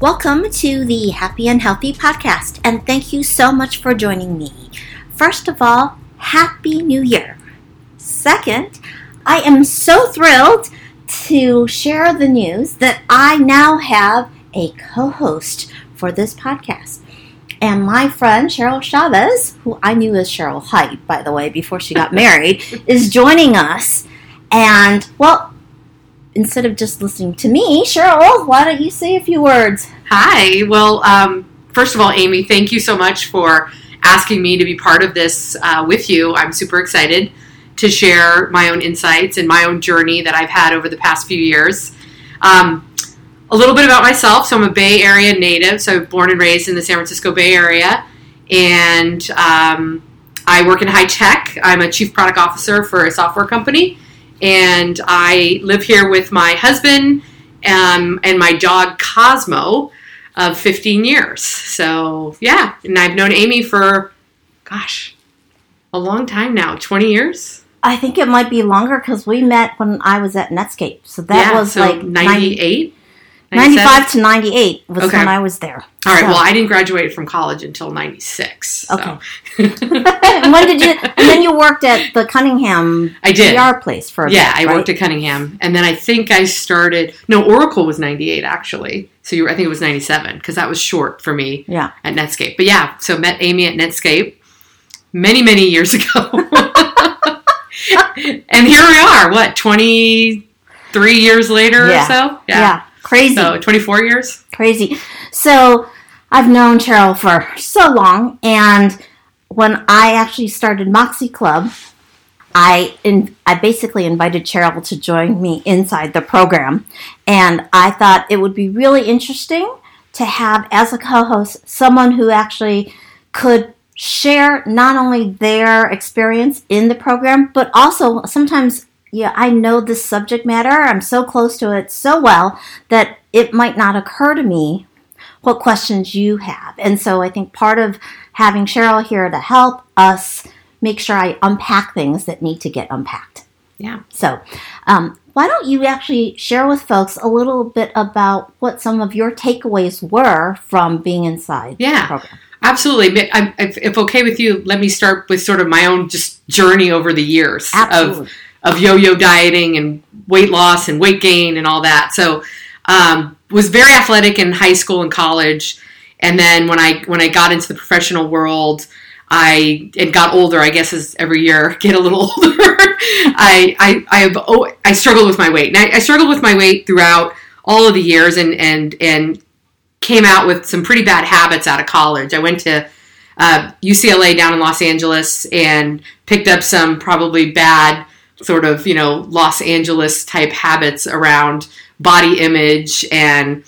Welcome to the Happy and Healthy podcast, and thank you so much for joining me. First of all, Happy New Year. Second, I am so thrilled to share the news that I now have a co host for this podcast. And my friend Cheryl Chavez, who I knew as Cheryl Height, by the way, before she got married, is joining us. And, well, instead of just listening to me, Cheryl, why don't you say a few words? Hi. Well, um, first of all, Amy, thank you so much for asking me to be part of this uh, with you. I'm super excited to share my own insights and my own journey that I've had over the past few years. Um, a little bit about myself. So I'm a Bay Area native. So born and raised in the San Francisco Bay Area, and um, I work in high tech. I'm a chief product officer for a software company and I live here with my husband um, and my dog Cosmo of 15 years. So yeah, and I've known Amy for, gosh, a long time now, 20 years. I think it might be longer because we met when I was at Netscape. So that yeah, was so like 98. 95 to 98 was Okay. when I was there. All right. So- Well, I didn't graduate from college until 96. so. Okay. when did you? And then you worked at the Cunningham I did. PR place for a Yeah, bit, I worked at Cunningham, and then I think I started. No, Oracle was '98 actually. So you, I think it was '97 because that was short for me Yeah. at Netscape. But yeah, so met Amy at Netscape many many years ago, and here we are. What 23 years later Yeah. or so? yeah, Crazy, So 24 years. crazy. So I've known Cheryl for so long, and when I actually started Moxie Club, I in, I basically invited Cheryl to join me inside the program, and I thought it would be really interesting to have as a co-host someone who actually could share not only their experience in the program, but also sometimes yeah, I know this subject matter. I'm so close to it so well that it might not occur to me what questions you have. And so I think part of having Cheryl here to help us make sure I unpack things that need to get unpacked. Yeah. So, um, why don't you actually share with folks a little bit about what some of your takeaways were from being inside Yeah. the program? Absolutely. I, if, if okay with you, let me start with sort of my own just journey over the years Absolutely. of of yo-yo dieting and weight loss and weight gain and all that. So, um, was very athletic in high school and college, and then when I when I got into the professional world, I and got older. I guess as every year get a little older, I I I, have, oh, I struggled with my weight. And I, I struggled with my weight throughout all of the years, and and and came out with some pretty bad habits out of college. I went to uh, UCLA down in Los Angeles and picked up some probably bad sort of you know Los Angeles type habits around body image and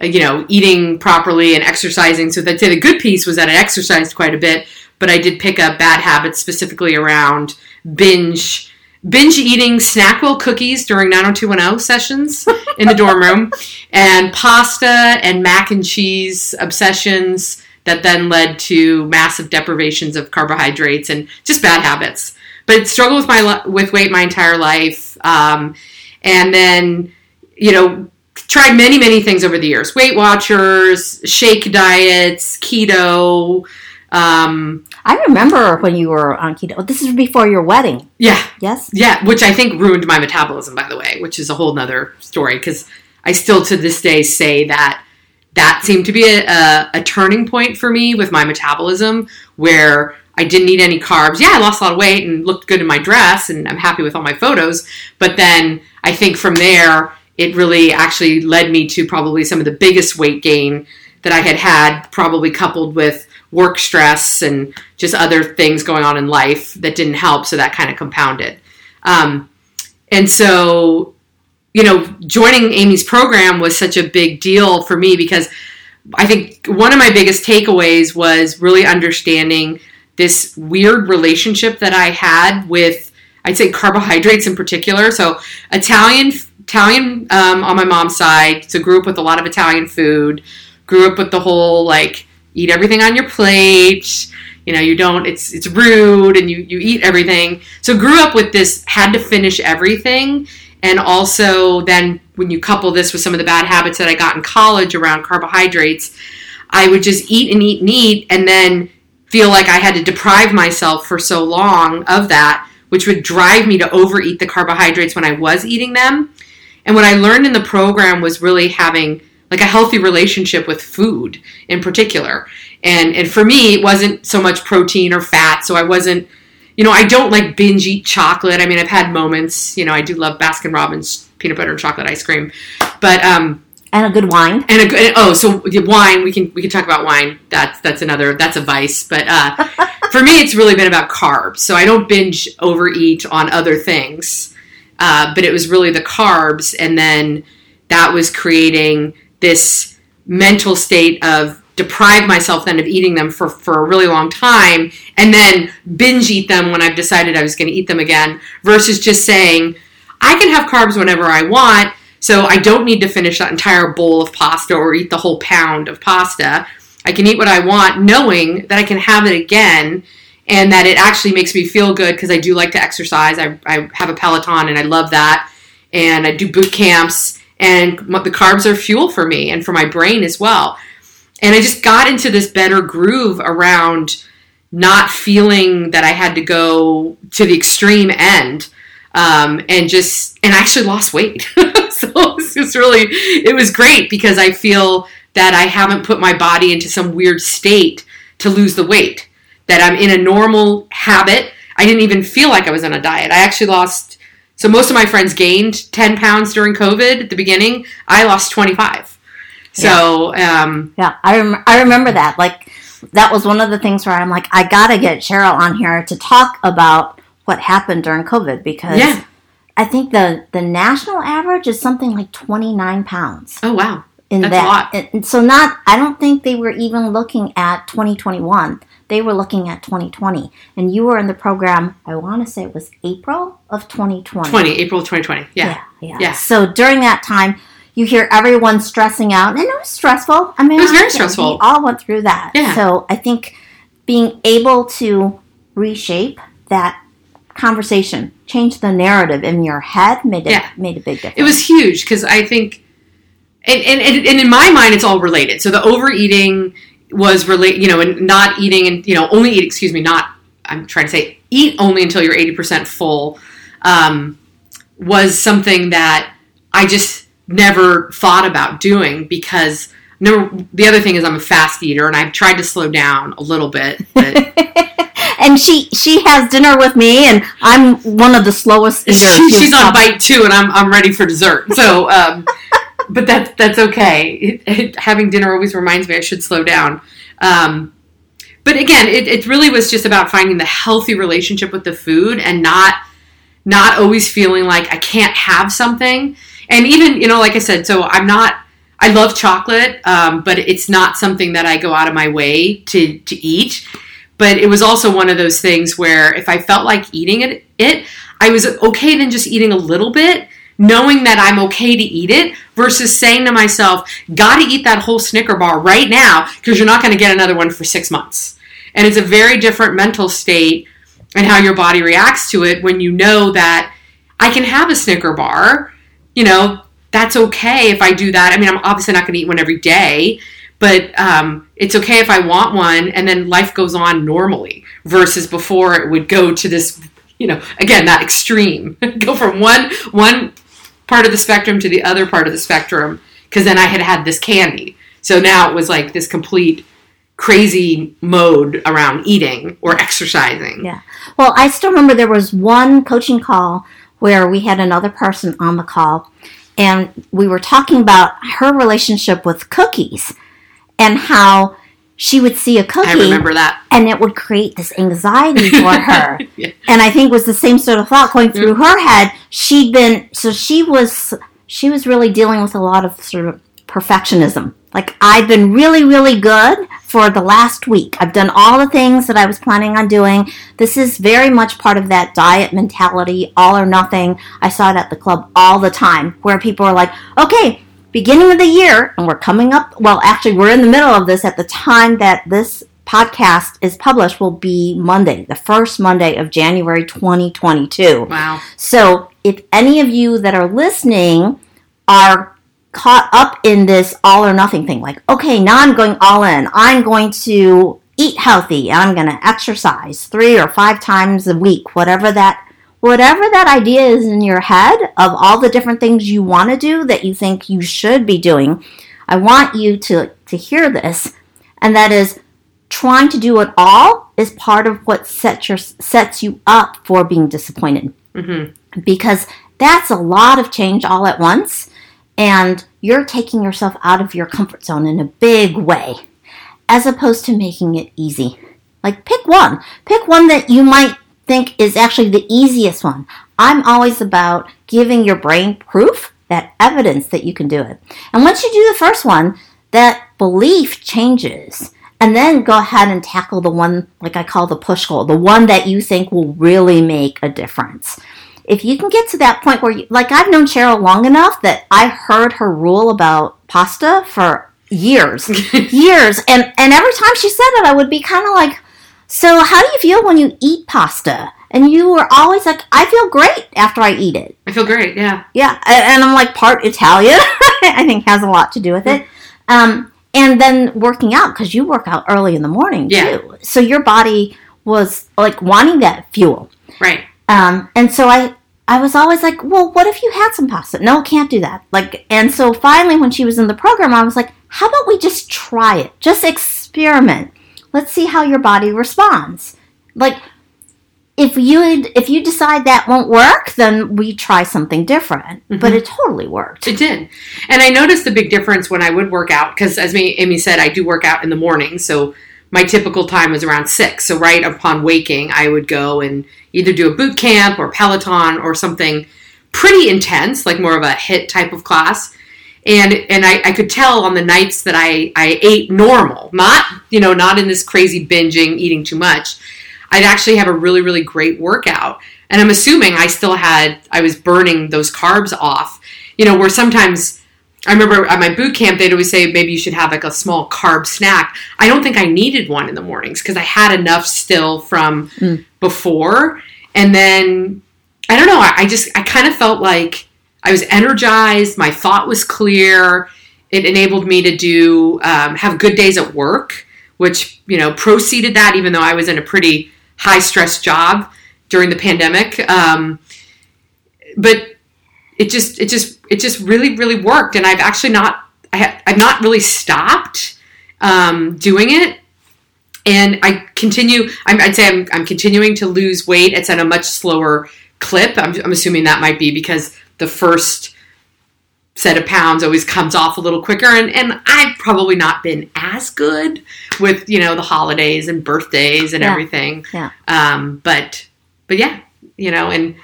you know eating properly and exercising. So I'd say the good piece was that I exercised quite a bit, but I did pick up bad habits specifically around binge. Binge eating Snackwell cookies during 90210 sessions in the dorm room, and pasta and mac and cheese obsessions that then led to massive deprivations of carbohydrates and just bad habits. But struggled with my with weight my entire life, um, and then you know tried many many things over the years: Weight Watchers, shake diets, keto. Um, I remember when you were on keto. This is before your wedding, yeah, yes? yeah, which I think ruined my metabolism, by the way, which is a whole nother story because I still to this day say that that seemed to be a, a, a turning point for me with my metabolism where I didn't eat any carbs. Yeah, I lost a lot of weight and looked good in my dress and I'm happy with all my photos. But then I think from there, it really actually led me to probably some of the biggest weight gain that I had had, probably coupled with work stress and just other things going on in life that didn't help. So that kind of compounded. Um, and so, you know, joining Amy's program was such a big deal for me because I think one of my biggest takeaways was really understanding this weird relationship that I had with, I'd say, carbohydrates in particular. So Italian, Italian um, on my mom's side, so grew up with a lot of Italian food. Grew up with the whole like eat everything on your plate. You know, you don't. It's it's rude, and you you eat everything. So grew up with this had to finish everything, and also then when you couple this with some of the bad habits that I got in college around carbohydrates, I would just eat and eat and eat, and then feel like I had to deprive myself for so long of that, which would drive me to overeat the carbohydrates when I was eating them. And what I learned in the program was really having like a healthy relationship with food in particular. And and for me, it wasn't so much protein or fat, so I wasn't you know, I don't like binge eat chocolate. I mean, I've had moments, you know, I do love Baskin Robbins peanut butter and chocolate ice cream. But um and a good wine. And a good oh, so wine we can we can talk about wine. That's that's another that's a vice. But uh, for me, it's really been about carbs. So I don't binge overeat on other things. Uh, but it was really the carbs, and then that was creating this mental state of deprive myself then of eating them for, for a really long time and then binge eat them when I've decided I was going to eat them again versus just saying, I can have carbs whenever I want, so I don't need to finish that entire bowl of pasta or eat the whole pound of pasta. I can eat what I want knowing that I can have it again and that it actually makes me feel good because I do like to exercise. I, I have a Peloton and I love that. And I do boot camps and the carbs are fuel for me and for my brain as well. And I just got into this better groove around not feeling that I had to go to the extreme end. Um, and just and I actually lost weight. so it's was really it was great because I feel that I haven't put my body into some weird state to lose the weight. That I'm in a normal habit. I didn't even feel like I was on a diet. I actually lost so most of my friends gained 10 pounds during COVID at the beginning. I lost 25. So, yeah, um, yeah I, rem- I remember that. Like, that was one of the things where I'm like, I gotta get Cheryl on here to talk about what happened during COVID because yeah. I think the, the national average is something like 29 pounds. Oh, wow. In That's that. a lot. And so, not, I don't think they were even looking at 2021 they were looking at 2020 and you were in the program i want to say it was april of 2020 20 april 2020 yeah. yeah yeah, Yeah. so during that time you hear everyone stressing out and it was stressful i mean It was very stressful. we all went through that Yeah. so i think being able to reshape that conversation change the narrative in your head made it Yeah. made a big difference It was huge because I think, and, and, and in my mind, it's all related. So the overeating was relate, you know, and not eating and you know only eat. Excuse me, not. I'm trying to say eat only until you're 80 percent full. Um, was something that I just never thought about doing because number the other thing is I'm a fast eater and I've tried to slow down a little bit. But and she she has dinner with me and i'm one of the slowest eaters she, she's on bite two, and I'm I'm ready for dessert. So, um, but that's that's okay. It, it, having dinner always reminds me I should slow down. Um, but again, it, it really was just about finding the healthy relationship with the food and not not always feeling like I can't have something. And even you know, like I said, so I'm not. I love chocolate, um, but it's not something that I go out of my way to to eat. But it was also one of those things where if I felt like eating it, it I was okay then just eating a little bit, knowing that I'm okay to eat it, versus saying to myself, "Got to eat that whole Snicker bar right now because you're not going to get another one for six months." And it's a very different mental state and how your body reacts to it when you know that I can have a Snicker bar. You know, that's okay if I do that. I mean, I'm obviously not going to eat one every day, but um, it's okay if I want one, and then life goes on normally. Versus before, it would go to this, you know, again that extreme, go from one one part of the spectrum to the other part of the spectrum, because then I had had this candy. So now it was like this complete crazy mode around eating or exercising. Yeah. Well, I still remember there was one coaching call where we had another person on the call and we were talking about her relationship with cookies and how she would see a cookie I remember that. and it would create this anxiety for her. Yeah. And I think it was the same sort of thought going through mm. her head. She'd been so she was she was really dealing with a lot of sort of perfectionism. Like I've been really, really good for the last week. I've done all the things that I was planning on doing. This is very much part of that diet mentality, all or nothing. I saw it at the club all the time where people are like, okay, beginning of the year, and we're coming up, well, actually, we're in the middle of this at the time that this podcast is published will be Monday, the first Monday of January 2022. Wow. So, if any of you that are listening are caught up in this all or nothing thing, like, okay, now I'm going all in, I'm going to eat healthy, I'm going to exercise three or five times a week, whatever that whatever that idea is in your head of all the different things you want to do that you think you should be doing, I want you to, to hear this. And that is trying to do it all is part of what sets, your, sets you up for being disappointed. Mm-hmm. Because that's a lot of change all at once. And you're taking yourself out of your comfort zone in a big way, as opposed to making it easy. Like, pick one. Pick one that you might think is actually the easiest one. I'm always about giving your brain proof, that evidence that you can do it. And once you do the first one, that belief changes. And then go ahead and tackle the one, like I call the push goal, the one that you think will really make a difference. If you can get to that point where, you, like I've known Cheryl long enough that I heard her rule about pasta for years, years, and and every time she said it, I would be kind of like, so, how do you feel when you eat pasta? And you were always like, I feel great after I eat it. I feel great, yeah. Yeah, and I'm like part Italian. I think has a lot to do with it. Um, and then working out because you work out early in the morning Yeah. too. So your body was like wanting that fuel. Right. Um, and so I, I was always like, well, what if you had some pasta? No, can't do that. Like, and so finally, when she was in the program, I was like, how about we just try it? Just experiment. Let's see how your body responds. Like, if you if you decide that won't work, then we try something different. But it totally worked. It did. And I noticed the big difference when I would work out because, as Amy said, I do work out in the morning. So my typical time was around six. So right upon waking, I would go and either do a boot camp or Peloton or something pretty intense, like more of a HIIT type of class. And and I, I could tell on the nights that I, I ate normal, not you know not in this crazy binging eating too much. I'd actually have a really really great workout, and I'm assuming I still had I was burning those carbs off. You know where sometimes I remember at my boot camp they'd always say maybe you should have like a small carb snack. I don't think I needed one in the mornings because I had enough still from before, and then I don't know. I, I just I kind of felt like I was energized. My thought was clear. It enabled me to do um, have good days at work, which you know proceeded that. Even though I was in a pretty high stress job during the pandemic, um, but it just it just it just really really worked. And I've actually not I ha- I've not really stopped um, doing it. And I continue. I'm, I'd say I'm, I'm continuing to lose weight. It's at a much slower clip. I'm, I'm assuming that might be because the first set of pounds always comes off a little quicker and, and I've probably not been as good with, you know, the holidays and birthdays and Yeah. everything. Yeah. Um, but but yeah, you know, and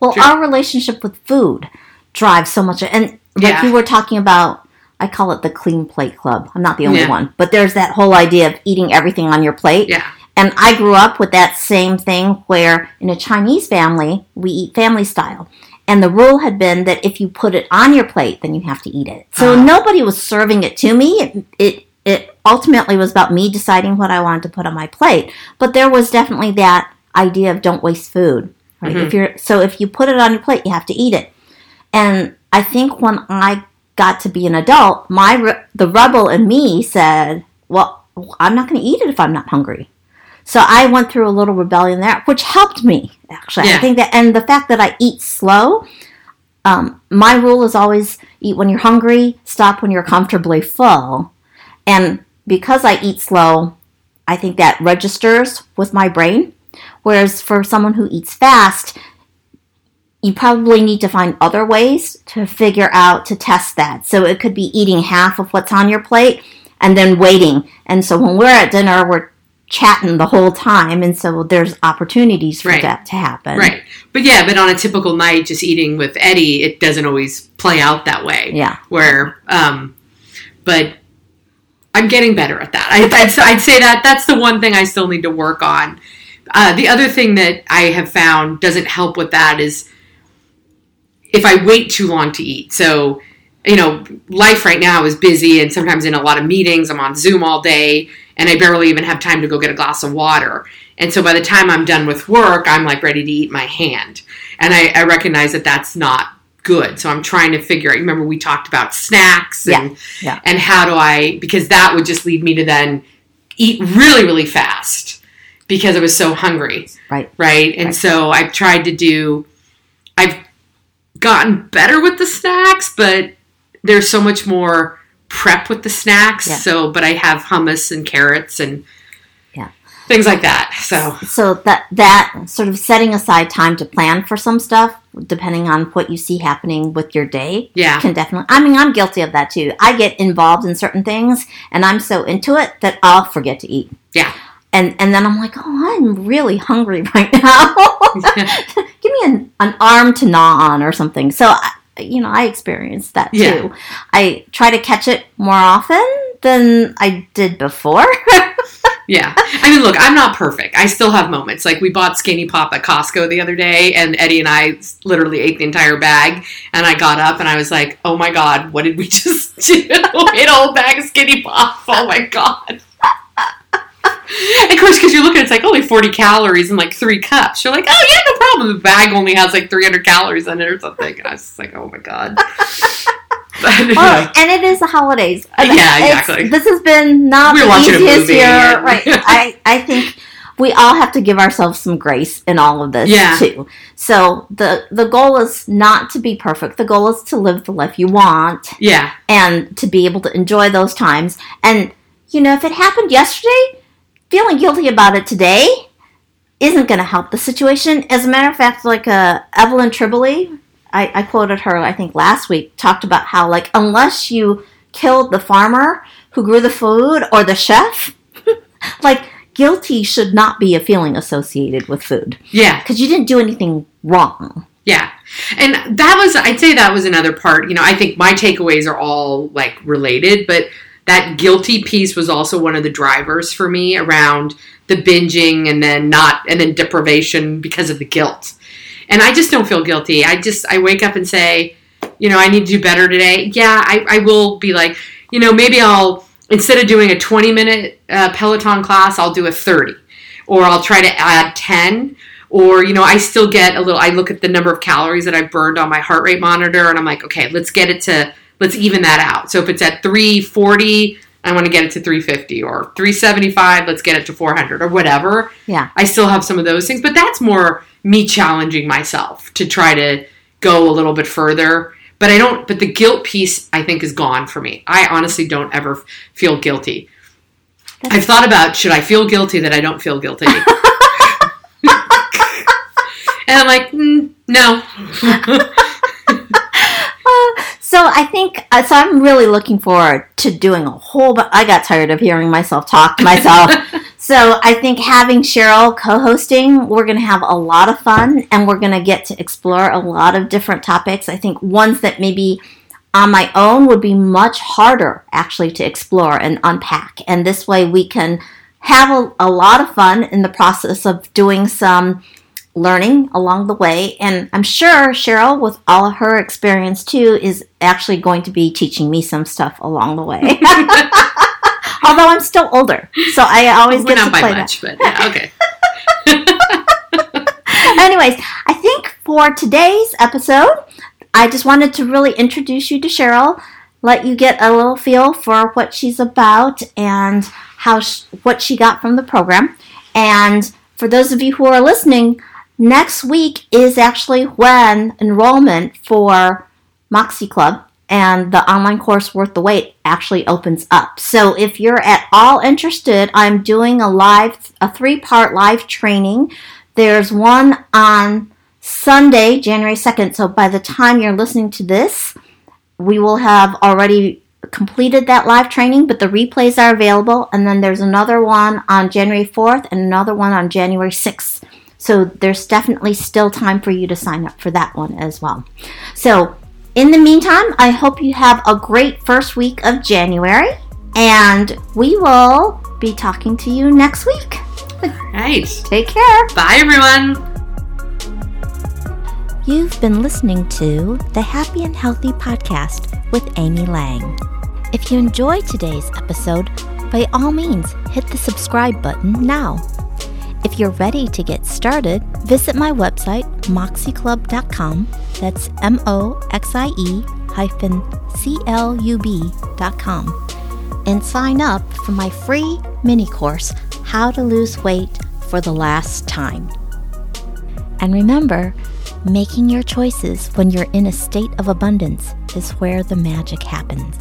Well, Sure. our relationship with food drives so much. And like Yeah. you were talking about, I call it the clean plate club. I'm not the only Yeah. one, but there's that whole idea of eating everything on your plate. yeah. And I grew up with that same thing where in a Chinese family, we eat family style. And the rule had been that if you put it on your plate, then you have to eat it. So Ah. nobody was serving it to me. It, it it ultimately was about me deciding what I wanted to put on my plate. But there was definitely that idea of don't waste food. Right? Mhm. If you're so if you put it on your plate, you have to eat it. And I think when I got to be an adult, my the rebel in me said, "Well, I'm not going to eat it if I'm not hungry." So I went through a little rebellion there, which helped me actually. I think that, and the fact that I eat slow. Um, my rule is always eat when you're hungry, stop when you're comfortably full, and because I eat slow, I think that registers with my brain. Whereas for someone who eats fast, you probably need to find other ways to figure out to test that. So it could be eating half of what's on your plate and then waiting. And so when we're at dinner, we're chatting the whole time, and so there's opportunities for Right. that to happen. Right. But yeah, but on a typical night just eating with Eddie, it doesn't always play out that way. Yeah. Where um but I'm getting better at that. I, I'd, I'd say that that's the one thing I still need to work on. Uh, the other thing that I have found doesn't help with that is if I wait too long to eat. So, you know, life right now is busy and sometimes in a lot of meetings. I'm on Zoom all day and I barely even have time to go get a glass of water. And so by the time I'm done with work, I'm like ready to eat my hand. And I, I recognize that that's not good. So I'm trying to figure out. Remember, we talked about snacks and Yeah, yeah. and how do I because that would just lead me to then eat really really fast because I was so hungry, Right. right? And Right. so I've tried to do. I've gotten better with the snacks, but there's so much more prep with the snacks. Yeah. So, but I have hummus and carrots and Yeah. things like that. So So that that sort of setting aside time to plan for some stuff, depending on what you see happening with your day, yeah, can definitely. I mean, I'm guilty of that too. I get involved in certain things, and I'm so into it that I'll forget to eat. yeah, And and then I'm like, oh, I'm really hungry right now. Give me an, an arm to gnaw on or something. So, I, you know, I experienced that too. Yeah. I try to catch it more often than I did before. yeah. I mean, look, I'm not perfect. I still have moments. Like we bought Skinny Pop at Costco the other day, and Eddie and I literally ate the entire bag. And I got up and I was like, "Oh my god, what did we just do? ate a whole bag of Skinny Pop. Oh my god." Of course, because you're looking, it's like only 40 calories and like three cups. You're like, oh yeah, no problem. The bag only has like 300 calories in it or something. And I was just like, oh my god. Well, and it is the holidays. Yeah, It's- exactly. This has been not We were the easiest year, and- right? I I think we all have to give ourselves some grace in all of this Yeah. too. So the the goal is not to be perfect. The goal is to live the life you want yeah, and to be able to enjoy those times. And you know, if it happened yesterday, feeling guilty about it today isn't going to help the situation. As a matter of fact, like uh, Evelyn Tribole, I, I quoted her, I think last week, talked about how like unless you killed the farmer who grew the food or the chef, like guilty should not be a feeling associated with food yeah. because you didn't do anything wrong. Yeah. And that was, I'd say that was another part. You know, I think my takeaways are all like related, but that guilty piece was also one of the drivers for me around the binging and then not, and then deprivation because of the guilt. And I just don't feel guilty. I just, I wake up and say, you know, I need to do better today. Yeah, I, I will be like, you know, maybe I'll, instead of doing a 20 minute uh, Peloton class, I'll do a 30. Or I'll try to add 10 or you know i still get a little i look at the number of calories that i've burned on my heart rate monitor and i'm like okay let's get it to let's even that out. So if it's at 340 i want to get it to 350 or 375 let's get it to 400 or whatever. Yeah. i still have some of those things but that's more me challenging myself to try to go a little bit further. But i don't but the guilt piece i think is gone for me. I honestly don't ever feel guilty. I've thought about should i feel guilty that i don't feel guilty? And i'm like mm, no So I think uh, so. I'm really looking forward to doing a whole. But I got tired of hearing myself talk to myself. so I think having Cheryl co-hosting, we're going to have a lot of fun, and we're going to get to explore a lot of different topics. I think ones that maybe on my own would be much harder actually to explore and unpack. And this way we can have a, a lot of fun in the process of doing some learning along the way. And I'm sure Cheryl, with all of her experience too, is actually going to be teaching me some stuff along the way. Although I'm still older, so I always we're get to play that. much but yeah, okay Anyways, I think for today's episode, I just wanted to really introduce you to Cheryl, let you get a little feel for what she's about and how sh- what she got from the program. And for those of you who are listening, next week is actually when enrollment for Moxie Club and the online course Worth the Wait actually opens up. So if you're at all interested, I'm doing a live a three-part live training. There's one on Sunday, January 2nd. So by the time you're listening to this, we will have already completed that live training, but the replays are available. And then there's another one on January 4th and another one on January 6th. So there's definitely still time for you to sign up for that one as well. So In the meantime, I hope you have a great first week of January, and we will be talking to you next week. Right. Take care. Bye, everyone. You've been listening to the Happy and Healthy Podcast with Amy Lang. If you enjoyed today's episode, by all means, hit the subscribe button now. If you're ready to get started, visit my website, moxieclub.com. That's M O X I E hyphen C L U B.com. And sign up for my free mini course, How to Lose Weight for the Last Time. And remember, making your choices when you're in a state of abundance is where the magic happens.